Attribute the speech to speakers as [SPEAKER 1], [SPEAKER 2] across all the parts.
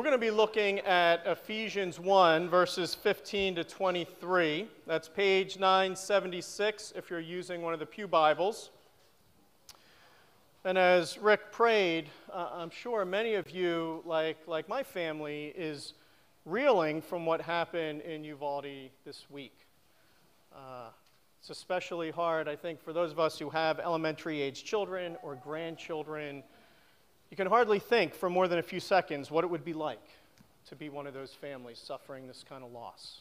[SPEAKER 1] we're going to be looking at Ephesians 1, verses 15 to 23. That's page 976 if you're using one of the Pew Bibles. And as Rick prayed, uh, I'm sure many of you, like, like my family, is reeling from what happened in Uvalde this week. Uh, it's especially hard, I think, for those of us who have elementary age children or grandchildren you can hardly think for more than a few seconds what it would be like to be one of those families suffering this kind of loss.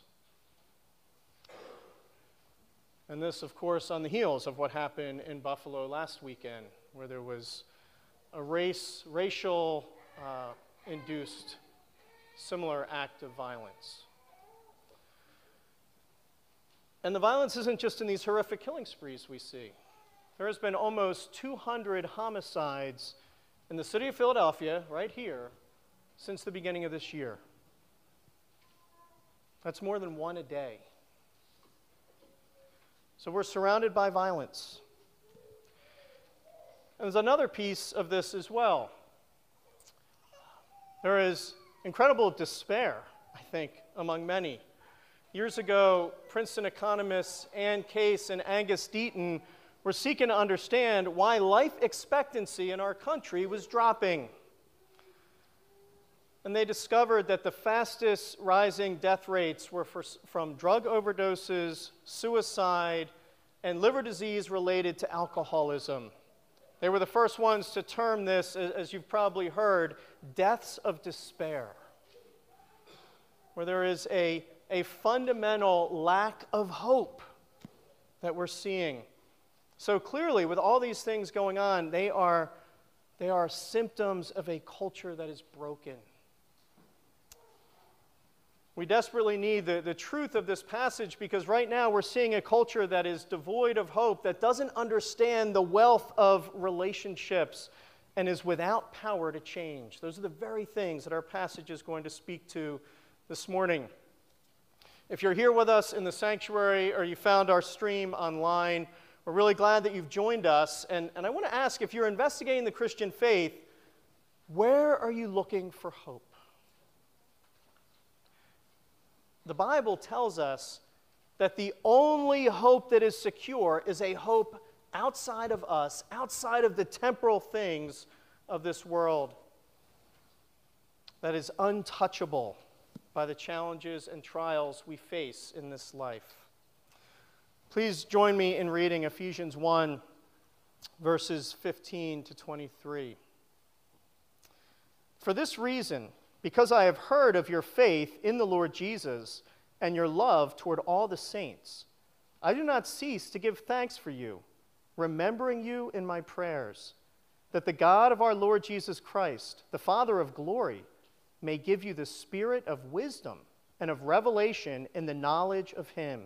[SPEAKER 1] And this, of course, on the heels of what happened in Buffalo last weekend, where there was a race, racial uh, induced similar act of violence. And the violence isn't just in these horrific killing sprees we see. There has been almost 200 homicides in the city of Philadelphia, right here, since the beginning of this year. That's more than one a day. So we're surrounded by violence. And there's another piece of this as well. There is incredible despair, I think, among many. Years ago, Princeton economists Anne Case and Angus Deaton were seeking to understand why life expectancy in our country was dropping. And they discovered that the fastest rising death rates were for, from drug overdoses, suicide, and liver disease related to alcoholism. They were the first ones to term this, as you've probably heard, deaths of despair, where there is a, a fundamental lack of hope that we're seeing so clearly, with all these things going on, they are, they are symptoms of a culture that is broken. We desperately need the, the truth of this passage because right now we're seeing a culture that is devoid of hope, that doesn't understand the wealth of relationships, and is without power to change. Those are the very things that our passage is going to speak to this morning. If you're here with us in the sanctuary or you found our stream online, we're really glad that you've joined us. And, and I want to ask if you're investigating the Christian faith, where are you looking for hope? The Bible tells us that the only hope that is secure is a hope outside of us, outside of the temporal things of this world, that is untouchable by the challenges and trials we face in this life. Please join me in reading Ephesians 1, verses 15 to 23. For this reason, because I have heard of your faith in the Lord Jesus and your love toward all the saints, I do not cease to give thanks for you, remembering you in my prayers, that the God of our Lord Jesus Christ, the Father of glory, may give you the spirit of wisdom and of revelation in the knowledge of him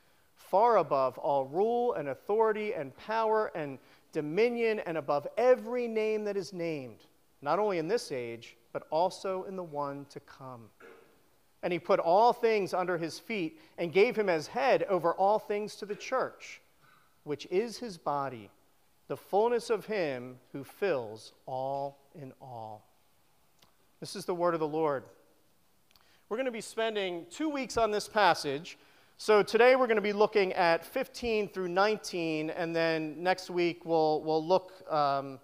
[SPEAKER 1] far above all rule and authority and power and dominion and above every name that is named, not only in this age, but also in the one to come. And he put all things under his feet and gave him as head over all things to the church, which is his body, the fullness of him who fills all in all. This is the word of the Lord. We're going to be spending two weeks on this passage. So today we're going to be looking at 15 through 19, and then next week we'll, we'll look um,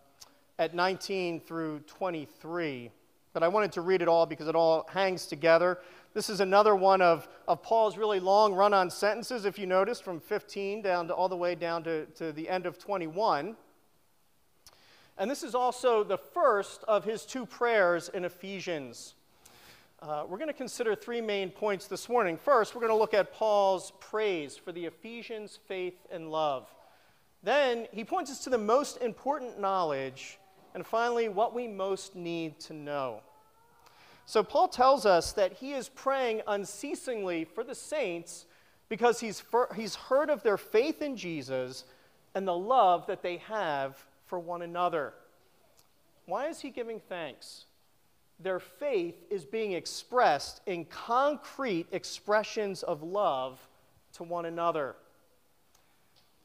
[SPEAKER 1] at 19 through 23. But I wanted to read it all because it all hangs together. This is another one of, of Paul's really long run on sentences, if you notice, from 15 down to all the way down to, to the end of 21. And this is also the first of his two prayers in Ephesians. Uh, we're going to consider three main points this morning. First, we're going to look at Paul's praise for the Ephesians' faith and love. Then, he points us to the most important knowledge. And finally, what we most need to know. So Paul tells us that he is praying unceasingly for the saints because he's, for, he's heard of their faith in Jesus and the love that they have for one another. Why is he giving thanks? Their faith is being expressed in concrete expressions of love to one another.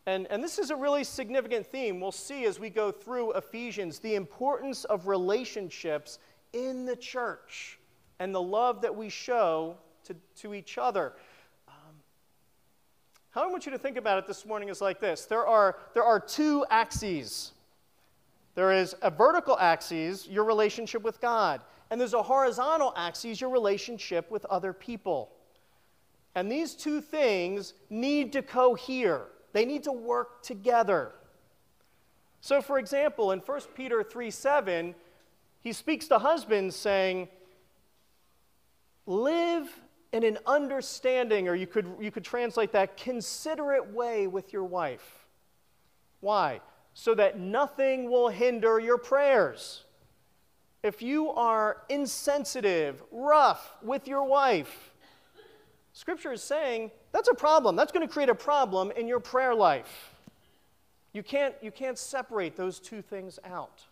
[SPEAKER 1] And, and this is a really significant theme. We'll see as we go through Ephesians the importance of relationships in the church and the love that we show to, to each other. Um, how I want you to think about it this morning is like this there are, there are two axes. There is a vertical axis, your relationship with God, and there's a horizontal axis, your relationship with other people. And these two things need to cohere. They need to work together. So, for example, in 1 Peter 3 7, he speaks to husbands saying, Live in an understanding, or you could, you could translate that, considerate way with your wife. Why? So that nothing will hinder your prayers. If you are insensitive, rough with your wife, Scripture is saying that's a problem. That's going to create a problem in your prayer life. You can't, you can't separate those two things out.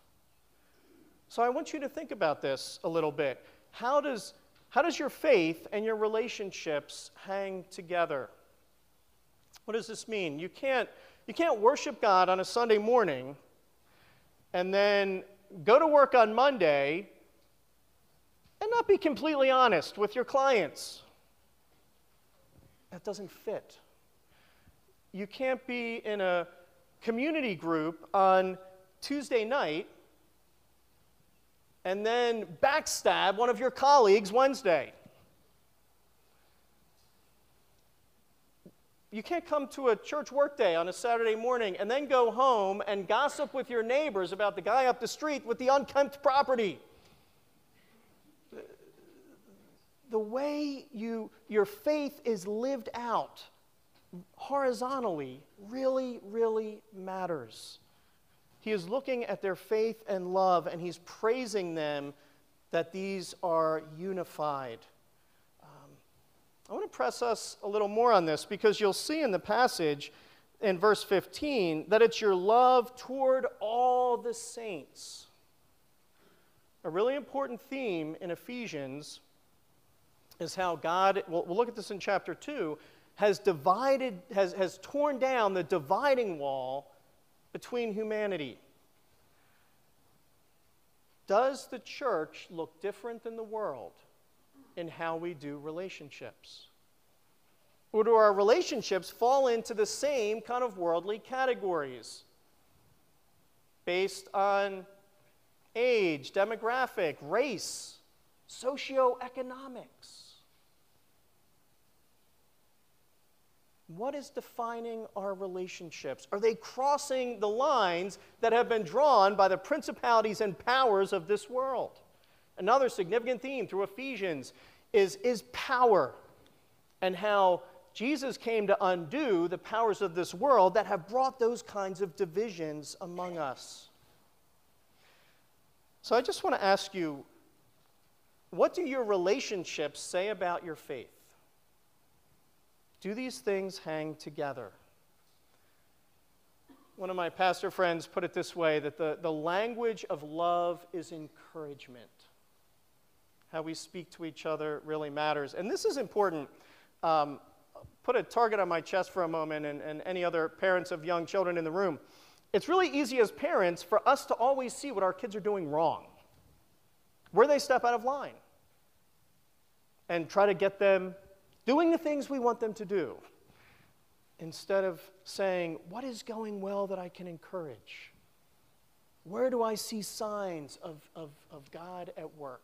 [SPEAKER 1] So I want you to think about this a little bit. How does, how does your faith and your relationships hang together? What does this mean? You can't, you can't worship God on a Sunday morning and then go to work on Monday and not be completely honest with your clients that doesn't fit. You can't be in a community group on Tuesday night and then backstab one of your colleagues Wednesday. You can't come to a church workday on a Saturday morning and then go home and gossip with your neighbors about the guy up the street with the unkempt property. the way you, your faith is lived out horizontally really, really matters. He is looking at their faith and love, and he's praising them that these are unified. I want to press us a little more on this because you'll see in the passage in verse 15 that it's your love toward all the saints. A really important theme in Ephesians is how God, we'll, we'll look at this in chapter 2, has divided, has, has torn down the dividing wall between humanity. Does the church look different than the world in how we do relationships? Or do our relationships fall into the same kind of worldly categories based on age, demographic, race, socioeconomics? What is defining our relationships? Are they crossing the lines that have been drawn by the principalities and powers of this world? Another significant theme through Ephesians is, is power and how Jesus came to undo the powers of this world that have brought those kinds of divisions among us. So I just want to ask you what do your relationships say about your faith? Do these things hang together? One of my pastor friends put it this way that the, the language of love is encouragement. How we speak to each other really matters. And this is important. Um, put a target on my chest for a moment, and, and any other parents of young children in the room. It's really easy as parents for us to always see what our kids are doing wrong, where they step out of line, and try to get them doing the things we want them to do, instead of saying, What is going well that I can encourage? Where do I see signs of, of, of God at work?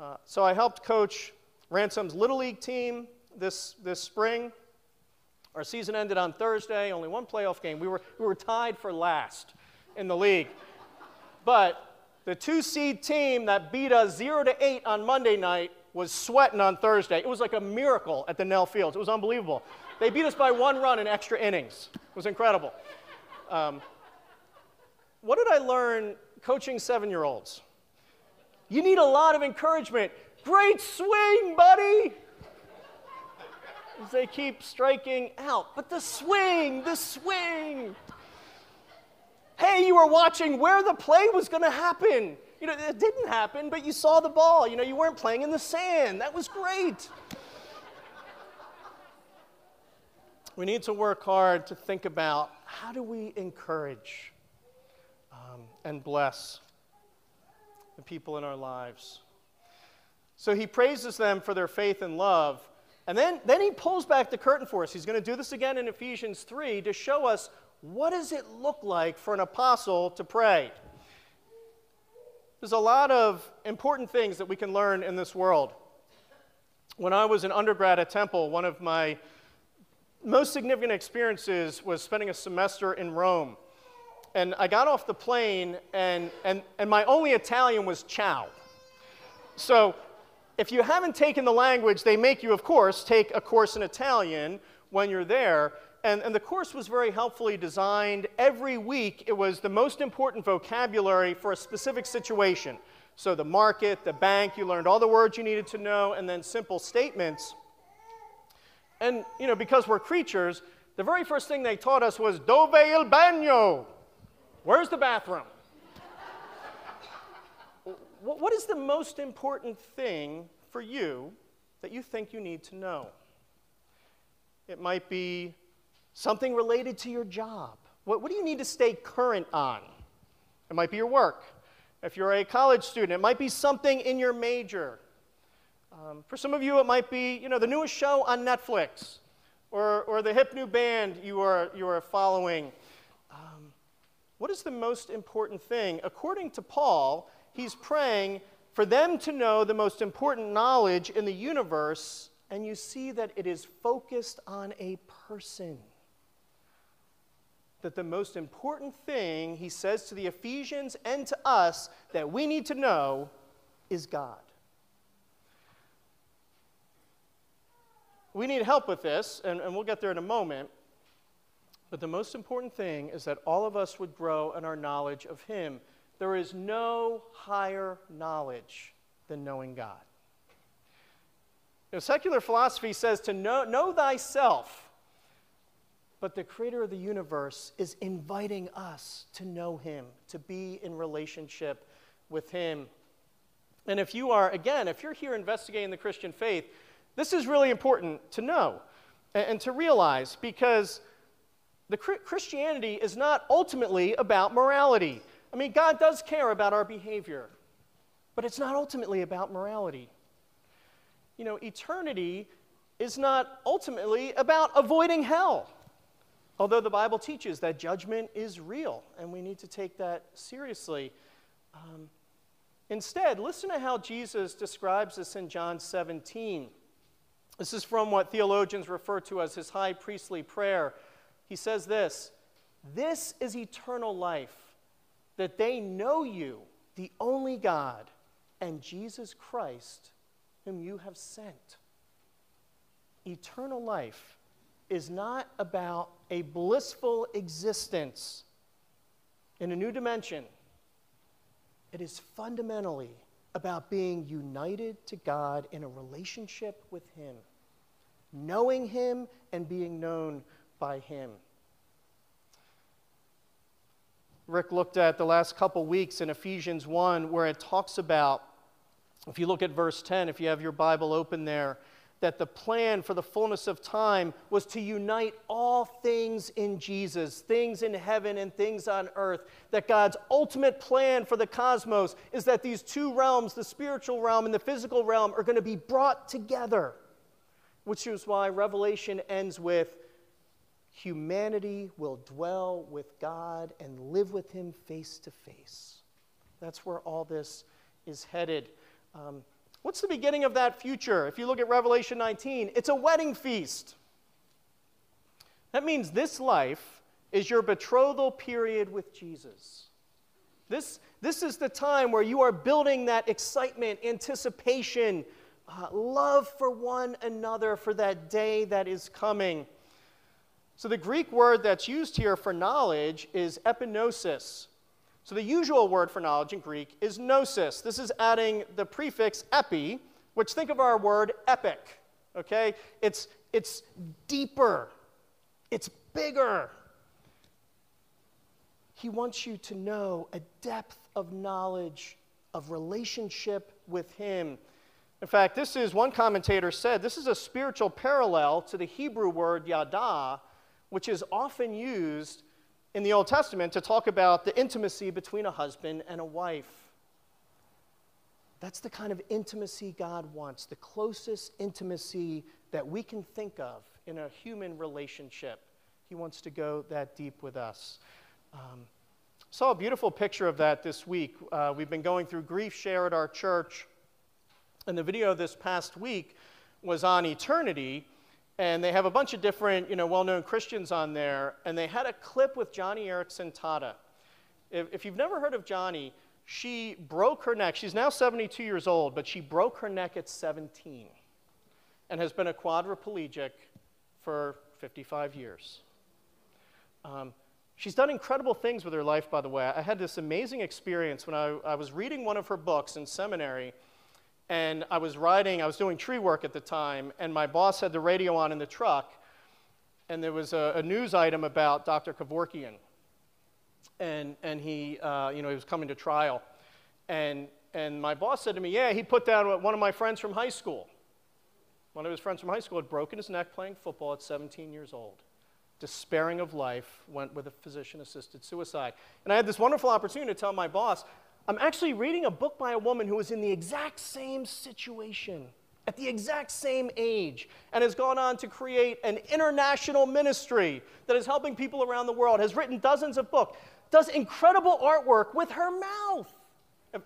[SPEAKER 1] Uh, so I helped coach Ransom's Little League team this, this spring. Our season ended on Thursday, only one playoff game. We were, we were tied for last in the league. But the two seed team that beat us 0 to 8 on Monday night was sweating on Thursday. It was like a miracle at the Nell Fields. It was unbelievable. They beat us by one run in extra innings. It was incredible. Um, what did I learn coaching seven year olds? You need a lot of encouragement. Great swing, buddy! As they keep striking out. But the swing, the swing. Hey, you were watching where the play was going to happen. You know, it didn't happen, but you saw the ball. You know, you weren't playing in the sand. That was great. we need to work hard to think about how do we encourage um, and bless the people in our lives. So he praises them for their faith and love. And then, then he pulls back the curtain for us. He's going to do this again in Ephesians 3 to show us what does it look like for an apostle to pray. There's a lot of important things that we can learn in this world. When I was an undergrad at Temple, one of my most significant experiences was spending a semester in Rome. And I got off the plane, and, and, and my only Italian was ciao. So if you haven't taken the language, they make you, of course, take a course in Italian when you're there. And, and the course was very helpfully designed. Every week, it was the most important vocabulary for a specific situation. So the market, the bank, you learned all the words you needed to know, and then simple statements. And, you know, because we're creatures, the very first thing they taught us was dove il bagno? Where's the bathroom? what is the most important thing for you that you think you need to know? It might be something related to your job. What, what do you need to stay current on? It might be your work. If you're a college student, it might be something in your major. Um, for some of you, it might be you know, the newest show on Netflix or, or the hip new band you are, you are following. What is the most important thing? According to Paul, he's praying for them to know the most important knowledge in the universe, and you see that it is focused on a person. That the most important thing, he says to the Ephesians and to us, that we need to know is God. We need help with this, and, and we'll get there in a moment. But the most important thing is that all of us would grow in our knowledge of Him. There is no higher knowledge than knowing God. Know, secular philosophy says to know, know thyself, but the creator of the universe is inviting us to know him, to be in relationship with him. And if you are, again, if you're here investigating the Christian faith, this is really important to know and to realize because the Christianity is not ultimately about morality. I mean, God does care about our behavior, but it's not ultimately about morality. You know, eternity is not ultimately about avoiding hell. Although the Bible teaches that judgment is real, and we need to take that seriously. Um, instead, listen to how Jesus describes this in John 17. This is from what theologians refer to as his high priestly prayer. He says this This is eternal life, that they know you, the only God, and Jesus Christ, whom you have sent. Eternal life is not about a blissful existence in a new dimension. It is fundamentally about being united to God in a relationship with Him, knowing Him and being known by Him. Rick looked at the last couple weeks in Ephesians 1 where it talks about, if you look at verse 10, if you have your Bible open there, that the plan for the fullness of time was to unite all things in Jesus, things in heaven and things on earth. That God's ultimate plan for the cosmos is that these two realms, the spiritual realm and the physical realm, are going to be brought together. Which is why Revelation ends with humanity will dwell with God and live with Him face to face. That's where all this is headed. Um, What's the beginning of that future? If you look at Revelation 19, it's a wedding feast. That means this life is your betrothal period with Jesus. This, this is the time where you are building that excitement, anticipation, uh, love for one another for that day that is coming. So, the Greek word that's used here for knowledge is epignosis, so the usual word for knowledge in Greek is gnosis. This is adding the prefix epi, which think of our word epic, okay? It's, it's deeper, it's bigger. He wants you to know a depth of knowledge, of relationship with Him. In fact, this is, one commentator said, this is a spiritual parallel to the Hebrew word yada, which is often used in the Old Testament to talk about the intimacy between a husband and a wife. That's the kind of intimacy God wants, the closest intimacy that we can think of in a human relationship. He wants to go that deep with us. Um, saw a beautiful picture of that this week. Uh, we've been going through GriefShare at our church, and the video this past week was on eternity. And they have a bunch of different, you know, well-known Christians on there, and they had a clip with Joni Eareckson Tada. If, if you've never heard of Joni, she broke her neck. She's now 72 years old, but she broke her neck at 17 and has been a quadriplegic for 55 years. Um, she's done incredible things with her life, by the way. I had this amazing experience when I, I was reading one of her books in seminary, and I was riding, I was doing tree work at the time, and my boss had the radio on in the truck, and there was a, a news item about Dr. Kevorkian. And, and he, uh, you know, he was coming to trial. And, and my boss said to me, Yeah, he put down one of my friends from high school. One of his friends from high school had broken his neck playing football at 17 years old despairing of life, went with a physician assisted suicide. And I had this wonderful opportunity to tell my boss, I'm actually reading a book by a woman who was in the exact same situation at the exact same age and has gone on to create an international ministry that is helping people around the world, has written dozens of books, does incredible artwork with her mouth.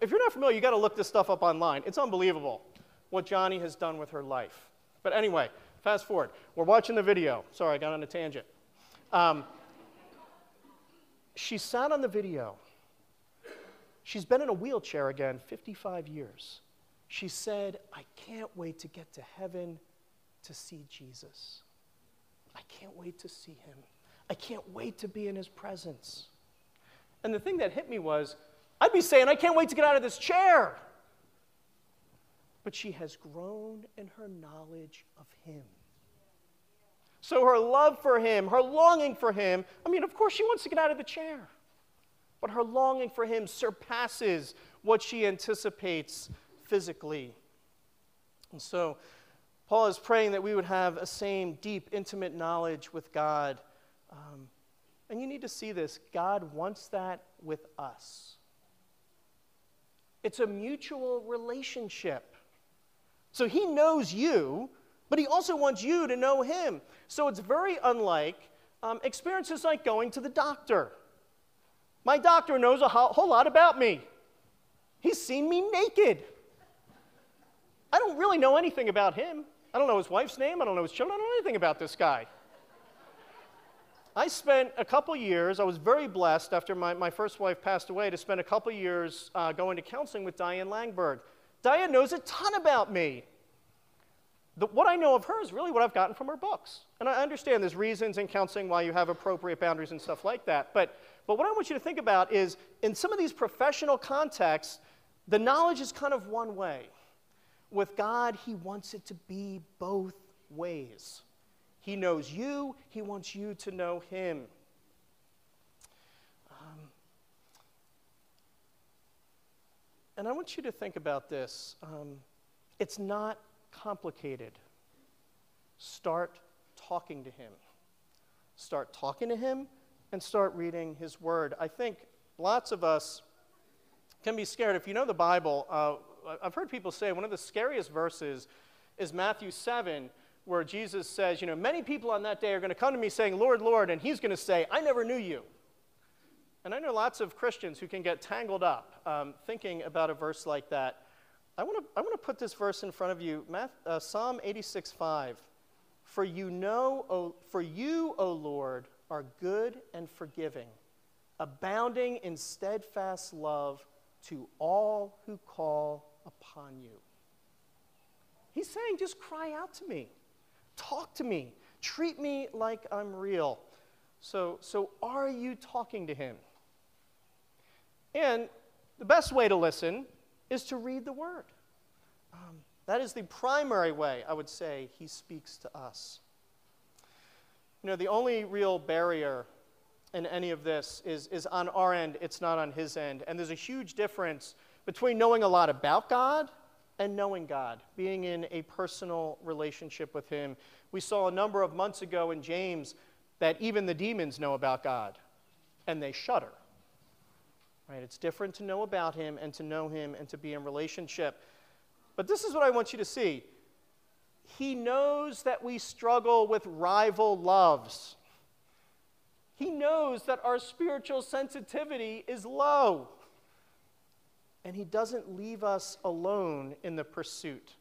[SPEAKER 1] If you're not familiar, you got to look this stuff up online. It's unbelievable what Joni has done with her life. But anyway, fast forward. We're watching the video. Sorry, I got on a tangent. Um, she sat on the video. She's been in a wheelchair again 55 years. She said, I can't wait to get to heaven to see Jesus. I can't wait to see him. I can't wait to be in his presence. And the thing that hit me was, I'd be saying, I can't wait to get out of this chair. But she has grown in her knowledge of him. So her love for him, her longing for him, I mean, of course, she wants to get out of the chair. But her longing for him surpasses what she anticipates physically. And so, Paul is praying that we would have a same deep, intimate knowledge with God. Um, and you need to see this God wants that with us. It's a mutual relationship. So he knows you, but he also wants you to know him. So it's very unlike um, experiences like going to the doctor. My doctor knows a whole lot about me. He's seen me naked. I don't really know anything about him. I don't know his wife's name. I don't know his children. I don't know anything about this guy. I spent a couple years, I was very blessed after my, my first wife passed away to spend a couple years uh, going to counseling with Diane Langberg. Diane knows a ton about me. The, what I know of her is really what I've gotten from her books. And I understand there's reasons in counseling why you have appropriate boundaries and stuff like that. But, but what I want you to think about is in some of these professional contexts, the knowledge is kind of one way. With God, He wants it to be both ways. He knows you, He wants you to know Him. Um, and I want you to think about this. Um, it's not complicated. Start talking to Him. Start talking to Him and start reading His Word. I think lots of us can be scared. If you know the Bible, uh, I've heard people say one of the scariest verses is Matthew 7, where Jesus says, You know, many people on that day are going to come to me saying, Lord, Lord, and He's going to say, I never knew you. And I know lots of Christians who can get tangled up um, thinking about a verse like that. I want to I want to put this verse in front of you, Math, uh, Psalm 86, 5. For you know, o, for you, O Lord, are good and forgiving, abounding in steadfast love to all who call upon you. He's saying, just cry out to me, talk to me, treat me like I'm real. So, so are you talking to him? And the best way to listen is to read the word. Um, That is the primary way, I would say, he speaks to us. You know, the only real barrier in any of this is, is on our end, it's not on his end. And there's a huge difference between knowing a lot about God and knowing God, being in a personal relationship with him. We saw a number of months ago in James that even the demons know about God and they shudder. Right? It's different to know about him and to know him and to be in relationship. But this is what I want you to see. He knows that we struggle with rival loves. He knows that our spiritual sensitivity is low. And He doesn't leave us alone in the pursuit.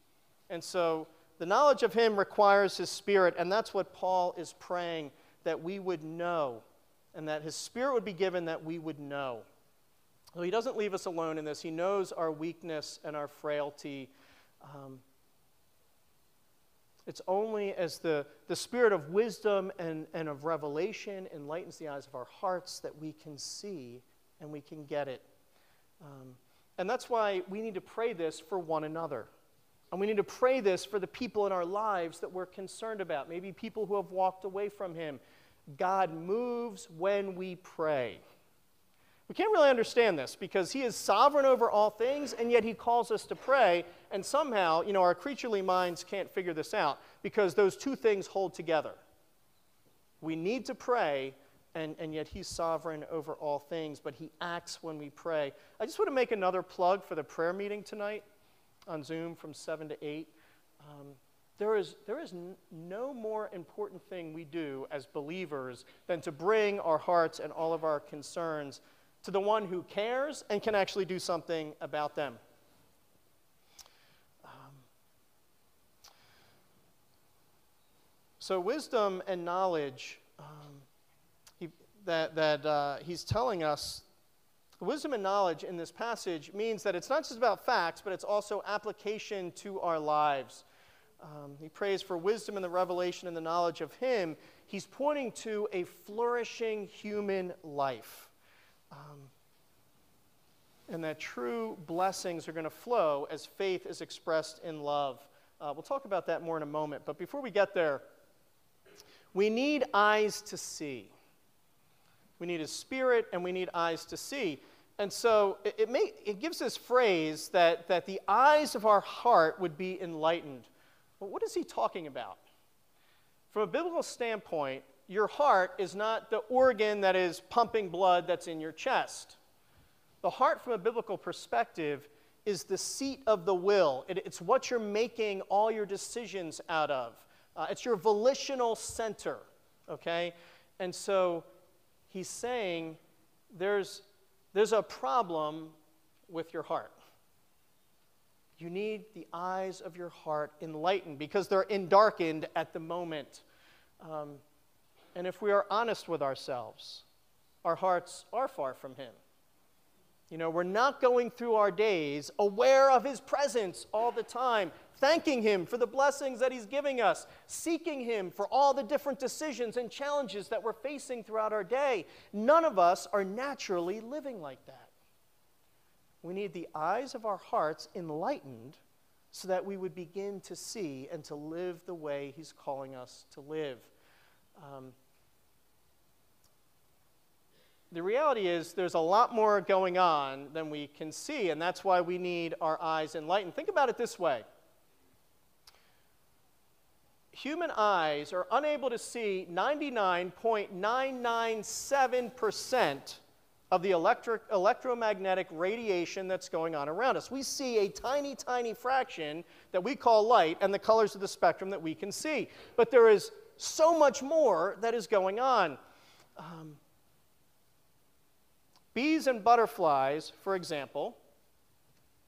[SPEAKER 1] And so the knowledge of Him requires His Spirit, and that's what Paul is praying that we would know, and that His Spirit would be given that we would know. So He doesn't leave us alone in this. He knows our weakness and our frailty. Um, it's only as the, the spirit of wisdom and, and of revelation enlightens the eyes of our hearts that we can see and we can get it. Um, and that's why we need to pray this for one another. And we need to pray this for the people in our lives that we're concerned about, maybe people who have walked away from Him. God moves when we pray. We can't really understand this because he is sovereign over all things, and yet he calls us to pray. And somehow, you know, our creaturely minds can't figure this out because those two things hold together. We need to pray, and, and yet he's sovereign over all things, but he acts when we pray. I just want to make another plug for the prayer meeting tonight on Zoom from 7 to 8. Um, there is, there is no more important thing we do as believers than to bring our hearts and all of our concerns to the one who cares and can actually do something about them. Um, so, wisdom and knowledge um, he, that, that uh, he's telling us, wisdom and knowledge in this passage means that it's not just about facts, but it's also application to our lives. Um, he prays for wisdom and the revelation and the knowledge of Him. He's pointing to a flourishing human life. Um, and that true blessings are going to flow as faith is expressed in love. Uh, we'll talk about that more in a moment. But before we get there, we need eyes to see. We need a spirit and we need eyes to see. And so it, it, may, it gives this phrase that, that the eyes of our heart would be enlightened. Well, what is he talking about? From a biblical standpoint, your heart is not the organ that is pumping blood that's in your chest. The heart, from a biblical perspective, is the seat of the will. It, it's what you're making all your decisions out of. Uh, it's your volitional center, okay? And so he's saying there's, there's a problem with your heart. You need the eyes of your heart enlightened because they're endarkened at the moment. Um, and if we are honest with ourselves, our hearts are far from Him. You know, we're not going through our days aware of His presence all the time, thanking Him for the blessings that He's giving us, seeking Him for all the different decisions and challenges that we're facing throughout our day. None of us are naturally living like that. We need the eyes of our hearts enlightened so that we would begin to see and to live the way He's calling us to live. Um, the reality is there's a lot more going on than we can see, and that's why we need our eyes enlightened. Think about it this way human eyes are unable to see 99.997% of the electric, electromagnetic radiation that's going on around us. We see a tiny, tiny fraction that we call light and the colors of the spectrum that we can see. But there is so much more that is going on. Um, Bees and butterflies, for example,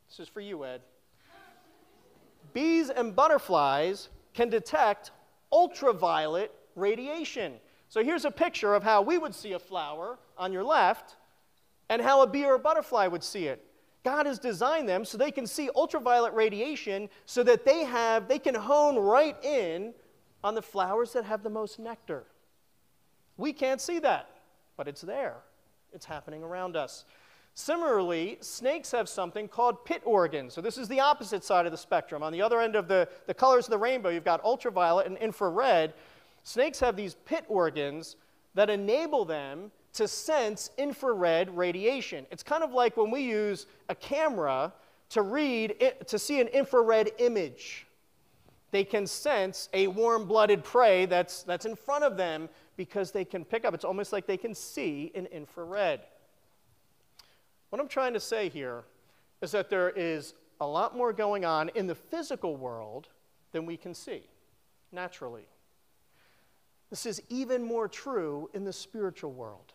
[SPEAKER 1] this is for you, Ed. Bees and butterflies can detect ultraviolet radiation. So here's a picture of how we would see a flower on your left and how a bee or a butterfly would see it. God has designed them so they can see ultraviolet radiation so that they have they can hone right in on the flowers that have the most nectar. We can't see that, but it's there. It's happening around us. Similarly, snakes have something called pit organs. So, this is the opposite side of the spectrum. On the other end of the, the colors of the rainbow, you've got ultraviolet and infrared. Snakes have these pit organs that enable them to sense infrared radiation. It's kind of like when we use a camera to read, to see an infrared image. They can sense a warm blooded prey that's, that's in front of them because they can pick up. It's almost like they can see in infrared. What I'm trying to say here is that there is a lot more going on in the physical world than we can see naturally. This is even more true in the spiritual world.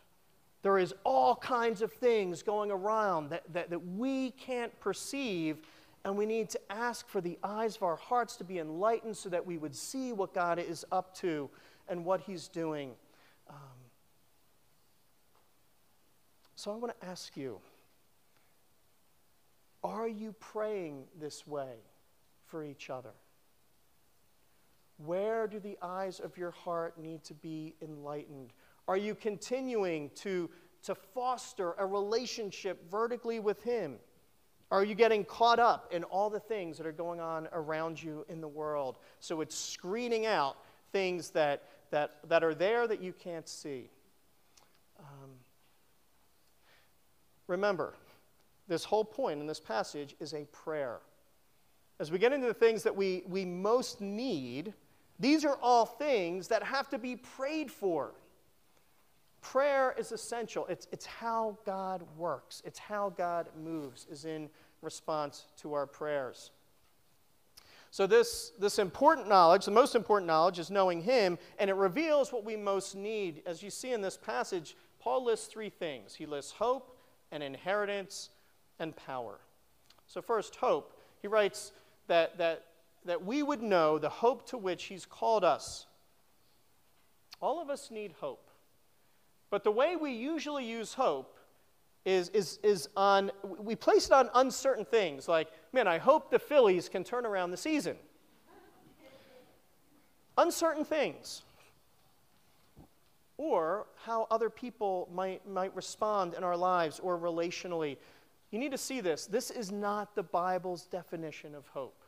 [SPEAKER 1] There is all kinds of things going around that, that, that we can't perceive, and we need to ask for the eyes of our hearts to be enlightened so that we would see what God is up to and what He's doing. Um, so I want to ask you are you praying this way for each other? Where do the eyes of your heart need to be enlightened? Are you continuing to, to foster a relationship vertically with Him? Are you getting caught up in all the things that are going on around you in the world? So it's screening out things that, that, that are there that you can't see. Um, remember, this whole point in this passage is a prayer. As we get into the things that we, we most need, these are all things that have to be prayed for. Prayer is essential. It's, it's how God works, it's how God moves, is in response to our prayers. So, this, this important knowledge, the most important knowledge, is knowing Him, and it reveals what we most need. As you see in this passage, Paul lists three things he lists hope and inheritance and power. So, first, hope. He writes that, that, that we would know the hope to which He's called us. All of us need hope. But the way we usually use hope is, is, is on, we place it on uncertain things like, man, I hope the Phillies can turn around the season. uncertain things. Or how other people might, might respond in our lives or relationally. You need to see this. This is not the Bible's definition of hope.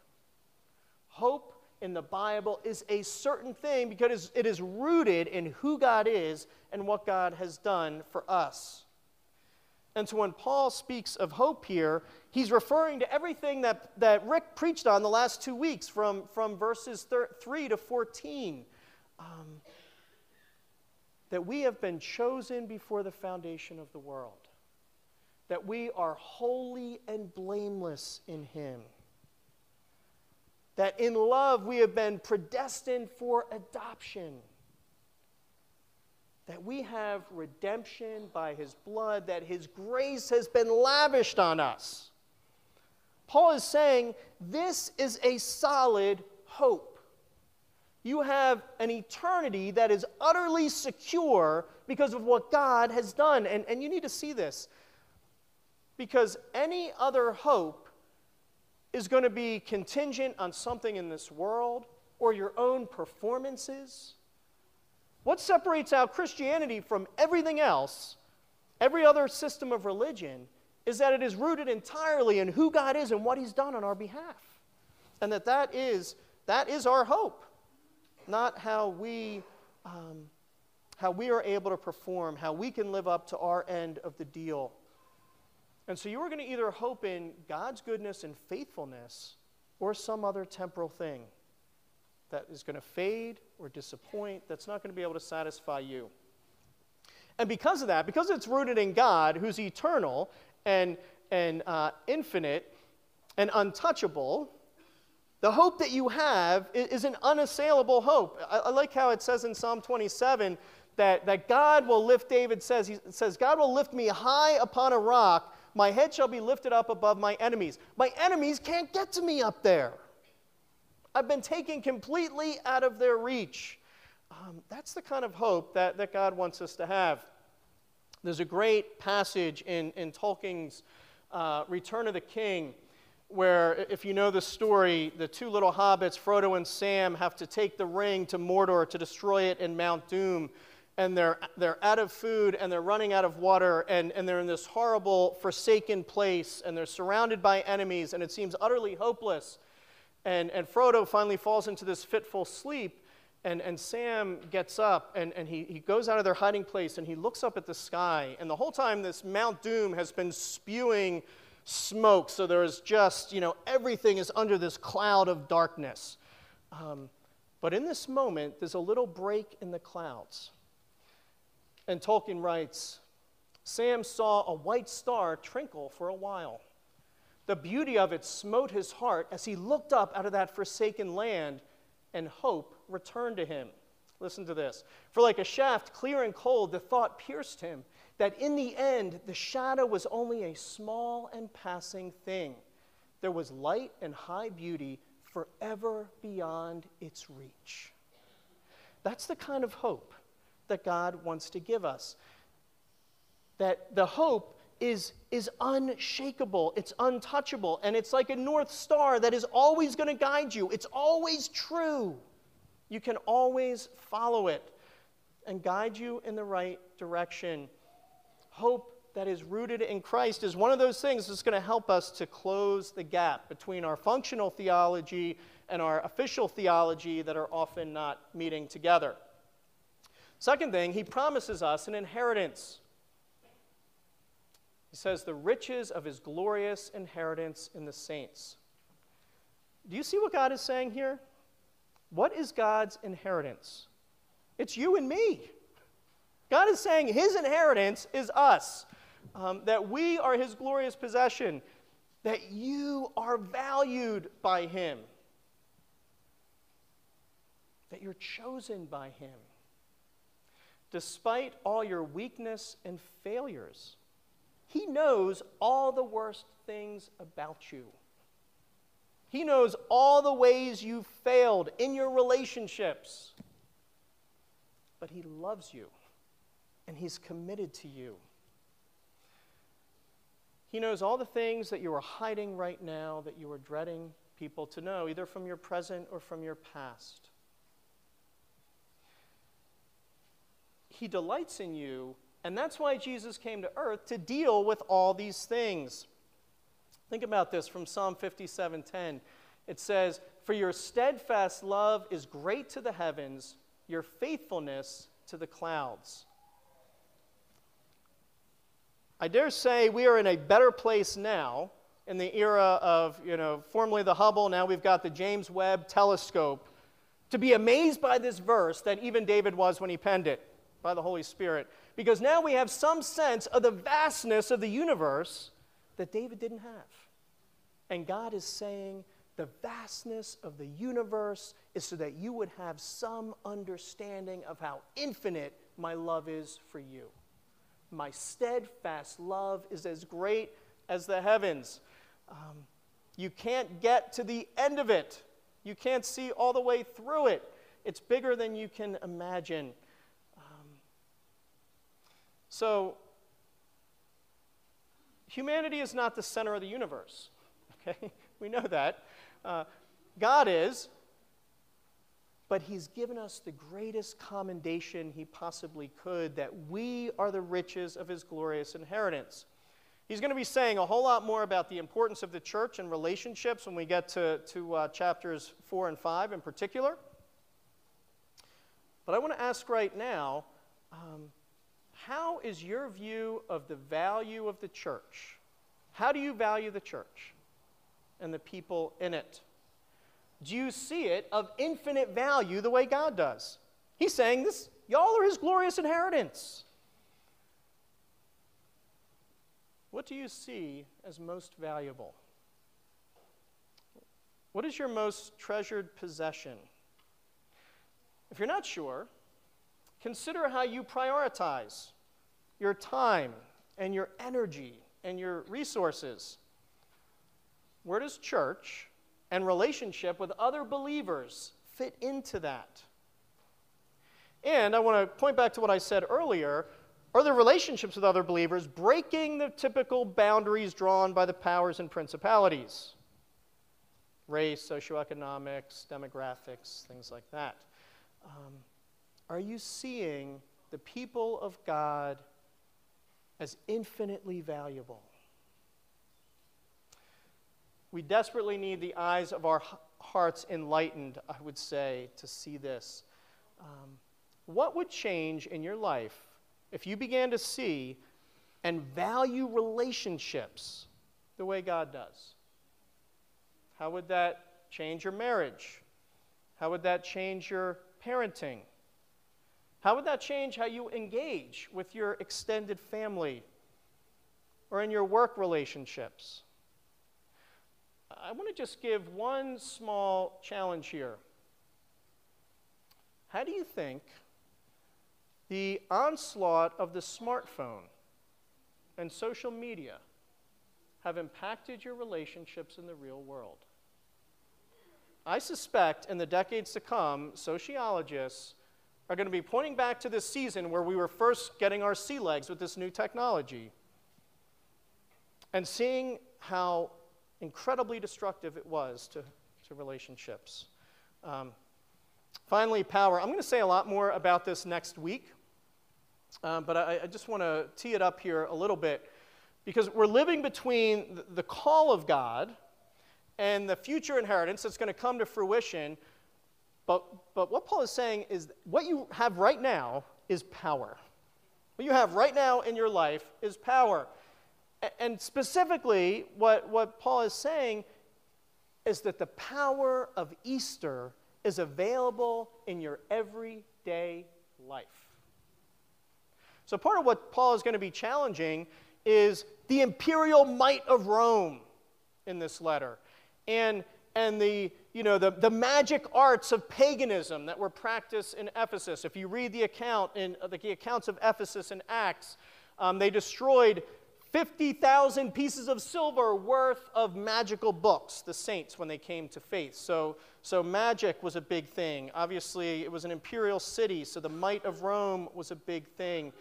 [SPEAKER 1] Hope in the Bible is a certain thing because it is rooted in who God is and what God has done for us. And so when Paul speaks of hope here, he's referring to everything that, that Rick preached on the last two weeks from, from verses thir- 3 to 14. Um, that we have been chosen before the foundation of the world that we are holy and blameless in Him. That in love we have been predestined for adoption. That we have redemption by His blood, that His grace has been lavished on us. Paul is saying this is a solid hope. You have an eternity that is utterly secure because of what God has done. And, and you need to see this because any other hope is going to be contingent on something in this world or your own performances. What separates out Christianity from everything else, every other system of religion, is that it is rooted entirely in who God is and what He's done on our behalf. And that that is, that is our hope, not how we, um, how we are able to perform, how we can live up to our end of the deal. And so you are going to either hope in God's goodness and faithfulness or some other temporal thing that is going to fade or disappoint, that's not going to be able to satisfy you. And because of that, because it's rooted in God, who's eternal and, and uh, infinite and untouchable, the hope that you have is, an unassailable hope. I, I like how it says in Psalm 27 that, that God will lift, David says, he says, God will lift me high upon a rock my head shall be lifted up above my enemies. My enemies can't get to me up there. I've been taken completely out of their reach. Um, that's the kind of hope that, that God wants us to have. There's a great passage in, in Tolkien's uh, Return of the King where, if you know the story, the two little hobbits, Frodo and Sam, have to take the ring to Mordor to destroy it in Mount Doom. and they're, they're out of food and they're running out of water and, and they're in this horrible, forsaken place and they're surrounded by enemies and it seems utterly hopeless. And, and Frodo finally falls into this fitful sleep. And, and Sam gets up and, and he, he goes out of their hiding place and he looks up at the sky. And the whole time, this Mount Doom has been spewing smoke. So there is just, you know, everything is under this cloud of darkness. Um, but in this moment, there's a little break in the clouds. And Tolkien writes Sam saw a white star twinkle for a while. The beauty of it smote his heart as he looked up out of that forsaken land, and hope returned to him. Listen to this. For like a shaft, clear and cold, the thought pierced him that in the end, the shadow was only a small and passing thing. There was light and high beauty forever beyond its reach. That's the kind of hope that God wants to give us. That the hope is, is unshakable, it's untouchable, and it's like a North Star that is always going to guide you. It's always true. You can always follow it and guide you in the right direction. Hope that is rooted in Christ is one of those things that's going to help us to close the gap between our functional theology and our official theology that are often not meeting together. Second thing, he promises us an inheritance. He says, the riches of his glorious inheritance in the saints. Do you see what God is saying here? What is God's inheritance? It's you and me. God is saying his inheritance is us, um, that we are his glorious possession, that you are valued by him, that you're chosen by him. Despite all your weakness and failures, he knows all the worst things about you. He knows all the ways you've failed in your relationships. But He loves you and He's committed to you. He knows all the things that you are hiding right now that you are dreading people to know, either from your present or from your past. He delights in you and that's why Jesus came to earth to deal with all these things. Think about this from Psalm 57:10. It says, "For your steadfast love is great to the heavens, your faithfulness to the clouds." I dare say we are in a better place now in the era of, you know, formerly the Hubble, now we've got the James Webb telescope, to be amazed by this verse than even David was when he penned it by the Holy Spirit because now we have some sense of the vastness of the universe that David didn't have. And God is saying, the vastness of the universe is so that you would have some understanding of how infinite my love is for you. My steadfast love is as great as the heavens. Um, you can't get to the end of it, you can't see all the way through it. It's bigger than you can imagine. So, humanity is not the center of the universe. Okay? We know that. Uh, God is, but He's given us the greatest commendation He possibly could that we are the riches of His glorious inheritance. He's going to be saying a whole lot more about the importance of the church and relationships when we get to, to uh, chapters 4 and 5 in particular. But I want to ask right now um, how is your view of the value of the church? How do you value the church and the people in it? Do you see it of infinite value the way God does? He's saying this, y'all are his glorious inheritance. What do you see as most valuable? What is your most treasured possession? If you're not sure, Consider how you prioritize your time and your energy and your resources. Where does church and relationship with other believers fit into that? And I want to point back to what I said earlier. Are the relationships with other believers breaking the typical boundaries drawn by the powers and principalities? Race, socioeconomics, demographics, things like that. Um, are you seeing the people of God as infinitely valuable. We desperately need the eyes of our hearts enlightened, I would say, to see this. Um, what would change in your life if you began to see and value relationships the way God does? How would that change your marriage? How would that change your parenting? How would that change how you engage with your extended family or in your work relationships? I want to just give one small challenge here. How do you think the onslaught of the smartphone and social media have impacted your relationships in the real world? I suspect in the decades to come, sociologists are going to be pointing back to this season where we were first getting our sea legs with this new technology and seeing how incredibly destructive it was to, to relationships. Um, finally, power. I'm going to say a lot more about this next week, um, but I, I just want to tee it up here a little bit because we're living between the, the call of God and the future inheritance that's going to come to fruition. But, but what Paul is saying is what you have right now is power. What you have right now in your life is power. And specifically, what, what Paul is saying is that the power of Easter is available in your everyday life. So, part of what Paul is going to be challenging is the imperial might of Rome in this letter and, and the, you know, the, the magic arts of paganism that were practiced in Ephesus. If you read the account in the accounts of Ephesus in Acts, um, they destroyed 50,000 pieces of silver worth of magical books, the saints, when they came to faith. So, so magic was a big thing. Obviously, it was an imperial city, so the might of Rome was a big thing.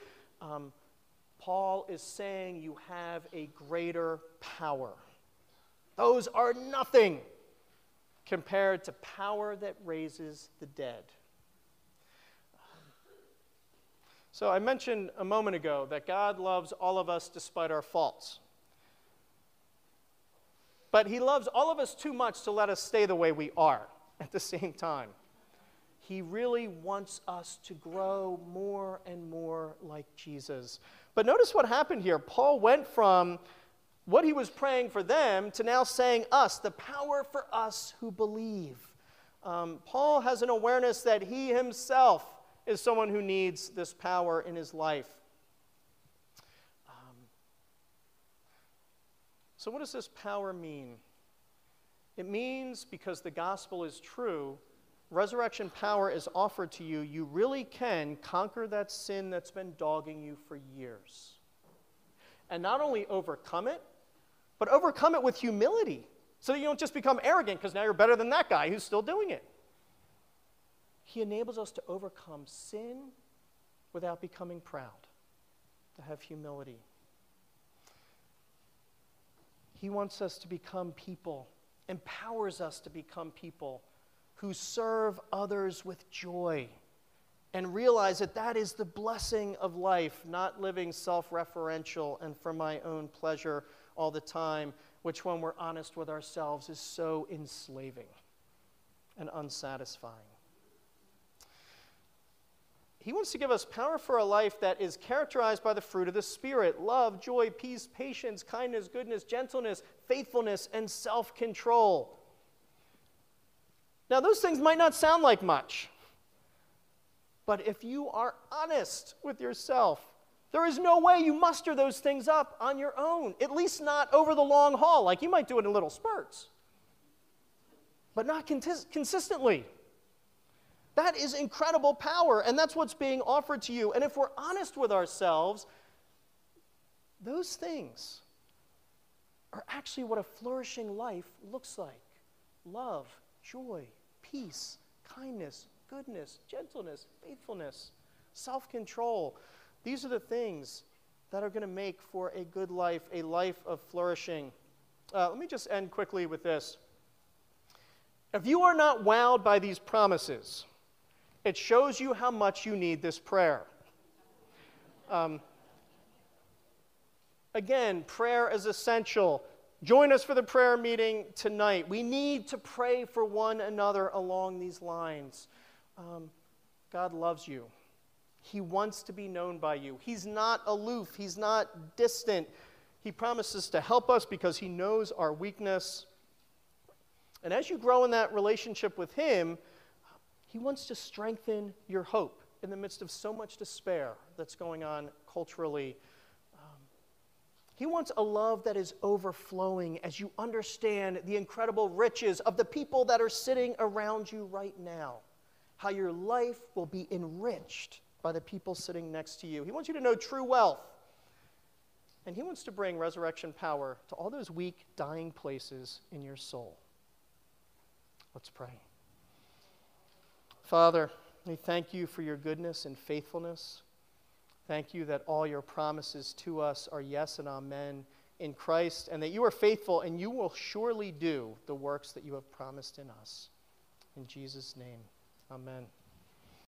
[SPEAKER 1] Um, Paul is saying you have a greater power. Those are nothing compared to power that raises the dead. So I mentioned a moment ago that God loves all of us despite our faults. But He loves all of us too much to let us stay the way we are at the same time. He really wants us to grow more and more like Jesus. But notice what happened here. Paul went from what he was praying for them to now saying us, the power for us who believe. Um, Paul has an awareness that he himself is someone who needs this power in his life. Um, so, what does this power mean? It means because the gospel is true, resurrection power is offered to you, you really can conquer that sin that's been dogging you for years. And not only overcome it, but overcome it with humility so that you don't just become arrogant because now you're better than that guy who's still doing it. He enables us to overcome sin without becoming proud, to have humility. He wants us to become people, empowers us to become people who serve others with joy and realize that that is the blessing of life, not living self referential and for my own pleasure all the time, which, when we're honest with ourselves, is so enslaving and unsatisfying. He wants to give us power for a life that is characterized by the fruit of the Spirit love, joy, peace, patience, kindness, goodness, gentleness, faithfulness, and self control. Now, those things might not sound like much, but if you are honest with yourself, there is no way you muster those things up on your own, at least not over the long haul. Like you might do it in little spurts, but not consistently. That is incredible power, and that's what's being offered to you. And if we're honest with ourselves, those things are actually what a flourishing life looks like love, joy, peace, kindness, goodness, gentleness, faithfulness, self control. These are the things that are going to make for a good life, a life of flourishing. Uh, let me just end quickly with this. If you are not wowed by these promises, it shows you how much you need this prayer. Um, again, prayer is essential. Join us for the prayer meeting tonight. We need to pray for one another along these lines. Um, God loves you. He wants to be known by you. He's not aloof, He's not distant. He promises to help us because He knows our weakness. And as you grow in that relationship with Him, He wants to strengthen your hope in the midst of so much despair that's going on culturally. Um, he wants a love that is overflowing as you understand the incredible riches of the people that are sitting around you right now, how your life will be enriched by the people sitting next to you. He wants you to know true wealth. And He wants to bring resurrection power to all those weak, dying places in your soul. Let's pray. Father, we thank you for your goodness and faithfulness. Thank you that all your promises to us are yes and amen in Christ, and that you are faithful and you will surely do the works that you have promised in us. In Jesus' name, amen.